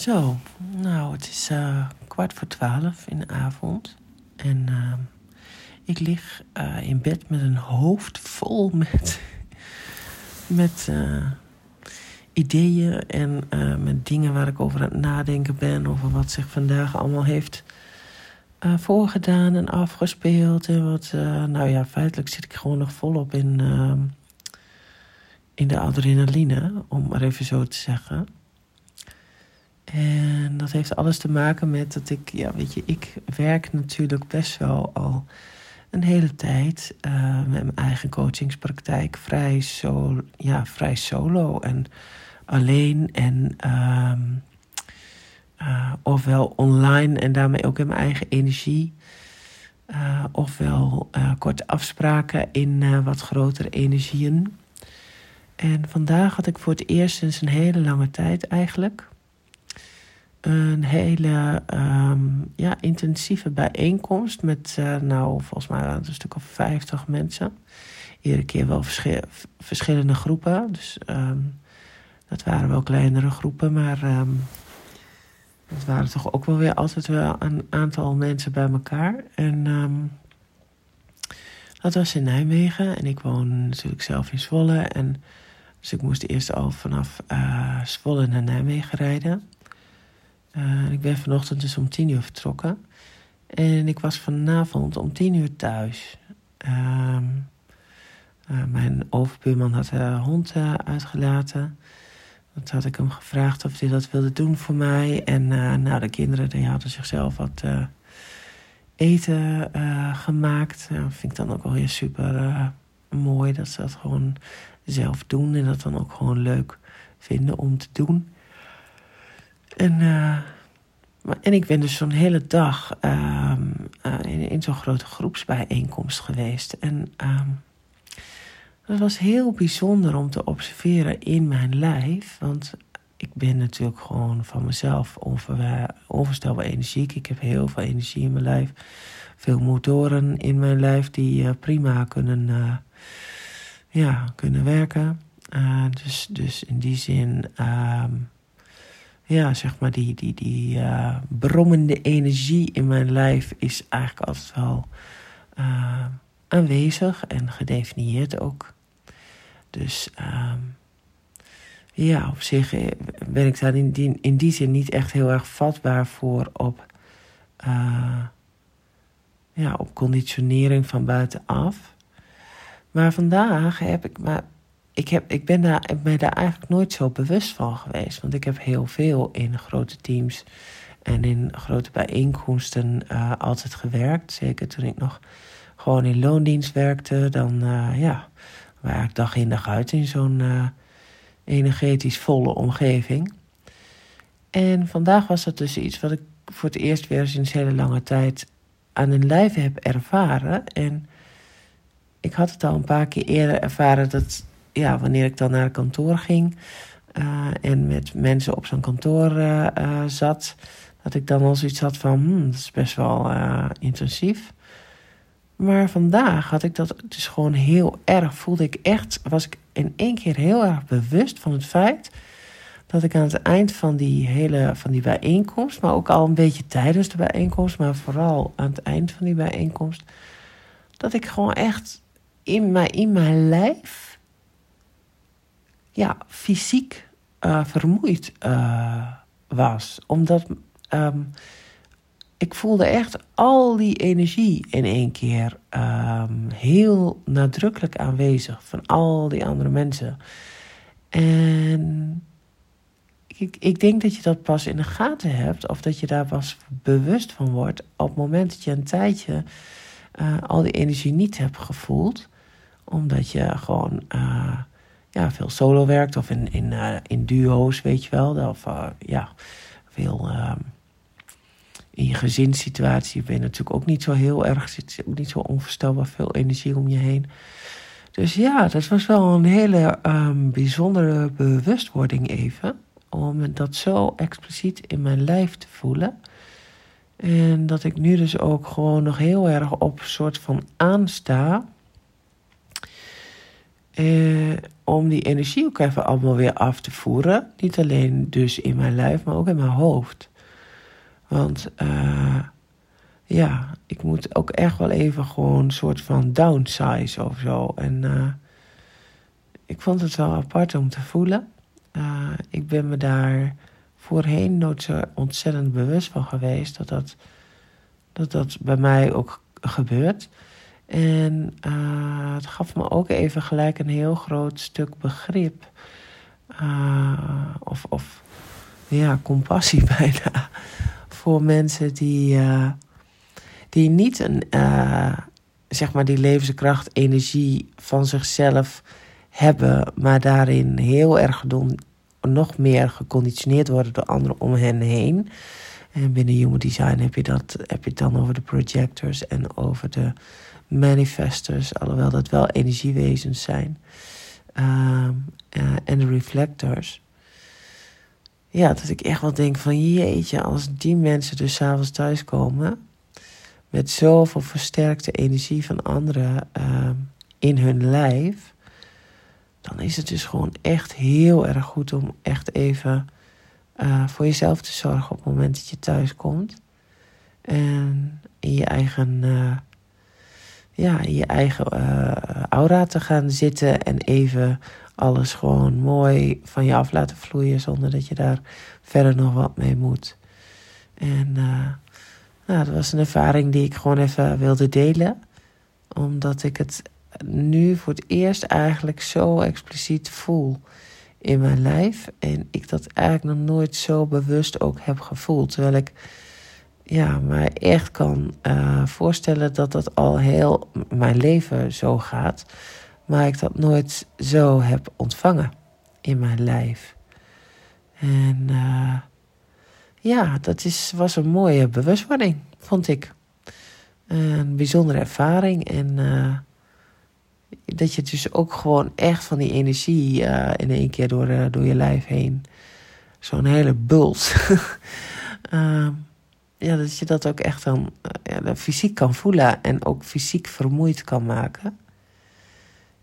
Zo, nou, het is uh, kwart voor twaalf in de avond. En uh, ik lig uh, in bed met een hoofd vol met, met ideeën en met dingen waar ik over aan het nadenken ben. Over wat zich vandaag allemaal heeft voorgedaan en afgespeeld. En wat, nou ja, feitelijk zit ik gewoon nog volop in, in de adrenaline, om maar even zo te zeggen. En dat heeft alles te maken met dat ik, ja, weet je, ik werk natuurlijk best wel al een hele tijd uh, met mijn eigen coachingspraktijk vrij, so, ja, vrij solo en alleen en um, uh, ofwel online en daarmee ook in mijn eigen energie. Uh, ofwel korte afspraken in wat grotere energieën. En vandaag had ik voor het eerst sinds een hele lange tijd eigenlijk een hele um, ja, intensieve bijeenkomst met, uh, nou, volgens mij een stuk of 50 mensen. Iedere keer wel verschi verschillende groepen. Dus um, dat waren wel kleinere groepen, maar um, het waren toch ook wel weer altijd wel een aantal mensen bij elkaar. En dat was in Nijmegen en ik woon natuurlijk zelf in Zwolle. En, dus ik moest eerst al vanaf uh, Zwolle naar Nijmegen rijden. Uh, ik ben vanochtend dus om tien uur vertrokken. En ik was vanavond om tien uur thuis. Uh, uh, mijn overbuurman had de hond uh, uitgelaten. Toen had ik hem gevraagd of hij dat wilde doen voor mij. En nou, de kinderen die hadden zichzelf wat eten gemaakt. Dat vind ik dan ook wel weer super mooi dat ze dat gewoon zelf doen. En dat dan ook gewoon leuk vinden om te doen. En, uh, en ik ben dus zo'n hele dag uh, uh, in, in zo'n grote groepsbijeenkomst geweest. En ehm, dat was heel bijzonder om te observeren in mijn lijf. Want ik ben natuurlijk gewoon van mezelf onvoorstelbaar energiek. Ik heb heel veel energie in mijn lijf. Veel motoren in mijn lijf die uh, prima kunnen, ja, kunnen werken. Dus, dus in die zin ehm, ja, zeg maar, die, die, die uh, brommende energie in mijn lijf is eigenlijk altijd wel uh, aanwezig en gedefinieerd ook. Dus uh, ja, op zich eh, ben ik daar in die, in die zin niet echt heel erg vatbaar voor op, ja, op conditionering van buitenaf. Maar vandaag heb ik maar ik, heb, ik ben daar, ben daar eigenlijk nooit zo bewust van geweest. Want ik heb heel veel in grote teams en in grote bijeenkomsten uh, altijd gewerkt. Zeker toen ik nog gewoon in loondienst werkte. Dan uh, ja, waar ik dag in dag uit in zo'n uh, energetisch volle omgeving. En vandaag was dat dus iets wat ik voor het eerst weer sinds hele lange tijd aan een lijf heb ervaren. En ik had het al een paar keer eerder ervaren dat ja, wanneer ik dan naar kantoor ging uh, en met mensen op zo'n kantoor uh, uh, zat, dat ik dan al zoiets had van, hmm, dat is best wel intensief. Maar vandaag had ik dat dus gewoon heel erg, voelde ik echt, was ik in één keer heel erg bewust van het feit dat ik aan het eind van die hele van die bijeenkomst, maar ook al een beetje tijdens de bijeenkomst, maar vooral aan het eind van die bijeenkomst, dat ik gewoon echt in mijn, in mijn lijf ja, fysiek uh, vermoeid uh, was. Omdat um, ik voelde echt al die energie in één keer um, heel nadrukkelijk aanwezig van al die andere mensen. En ik, ik denk dat je dat pas in de gaten hebt, of dat je daar pas bewust van wordt op het moment dat je een tijdje uh, al die energie niet hebt gevoeld, omdat je gewoon ja, veel solo werkt of in, in, uh, in duo's, weet je wel. Of uh, ja, veel uh, in je gezinssituatie ben je natuurlijk ook niet zo heel erg, zit ook niet zo onvoorstelbaar veel energie om je heen. Dus ja, dat was wel een hele um, bijzondere bewustwording even. Om dat zo expliciet in mijn lijf te voelen. En dat ik nu dus ook gewoon nog heel erg op soort van aansta Eh, om die energie ook even allemaal weer af te voeren. Niet alleen dus in mijn lijf, maar ook in mijn hoofd. Want uh, ja, ik moet ook echt wel even gewoon een soort van downsize of zo. En uh, ik vond het wel apart om te voelen. Uh, ik ben me daar voorheen nooit zo ontzettend bewust van geweest dat dat, dat, dat bij mij ook gebeurt. En uh, het gaf me ook even gelijk een heel groot stuk begrip. Uh, of, of ja, compassie bijna. Voor mensen die, uh, die niet een, zeg maar die levenskracht, energie van zichzelf hebben, maar daarin heel erg nog meer geconditioneerd worden door anderen om hen heen. En binnen Human Design heb je, dat, heb je het dan over de projectors en over de manifestors, alhoewel dat wel energiewezens zijn. Uh, uh, en de reflectors. Ja, dat ik echt wel denk van jeetje, als die mensen dus s'avonds thuiskomen met zoveel versterkte energie van anderen uh, in hun lijf, dan is het dus gewoon echt heel erg goed om echt even uh, voor jezelf te zorgen op het moment dat je thuis komt. En in je eigen uh, ja, je eigen uh, aura te gaan zitten en even alles gewoon mooi van je af laten vloeien zonder dat je daar verder nog wat mee moet. En nou, dat was een ervaring die ik gewoon even wilde delen, omdat ik het nu voor het eerst eigenlijk zo expliciet voel in mijn lijf en ik dat eigenlijk nog nooit zo bewust ook heb gevoeld, terwijl ik ja, me echt kan uh, voorstellen dat dat al heel mijn leven zo gaat. Maar ik dat nooit zo heb ontvangen in mijn lijf. En uh, ja, dat is, was een mooie bewustwording, vond ik. Een bijzondere ervaring. En uh, dat je dus ook gewoon echt van die energie in één keer door, door je lijf heen. Zo'n hele bult. ja, dat je dat ook echt dan ja, fysiek kan voelen en ook fysiek vermoeid kan maken.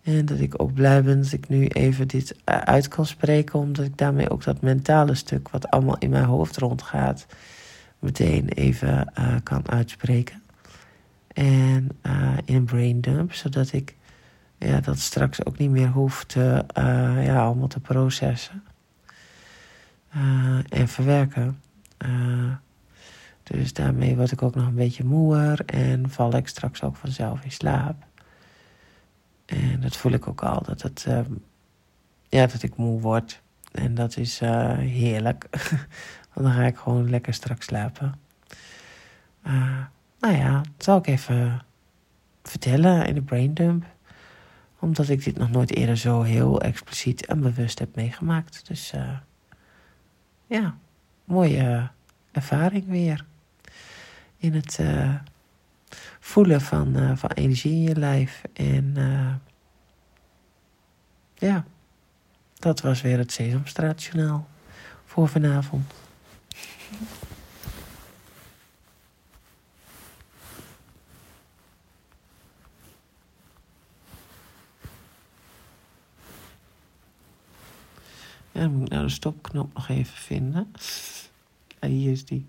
En dat ik ook blij ben dat ik nu even dit uit kan spreken, omdat ik daarmee ook dat mentale stuk, wat allemaal in mijn hoofd rondgaat, meteen even kan uitspreken. En in brain dump, zodat ik ja, dat straks ook niet meer hoef te, uh, ja, allemaal te processen en verwerken. Dus daarmee word ik ook nog een beetje moeer en val ik straks ook vanzelf in slaap. En dat voel ik ook al, dat, het, uh, ja, dat ik moe word. En dat is heerlijk. Want dan ga ik gewoon lekker straks slapen. Nou ja, dat zal ik even vertellen in de braindump. Omdat ik dit nog nooit eerder zo heel expliciet en bewust heb meegemaakt. Dus uh, ja, mooie ervaring weer in het uh, voelen van, van energie in je lijf. En ja, dat was weer het Sesamstraatjournaal voor vanavond. Ja, dan moet ik nou de stopknop nog even vinden. Ah, hier is die.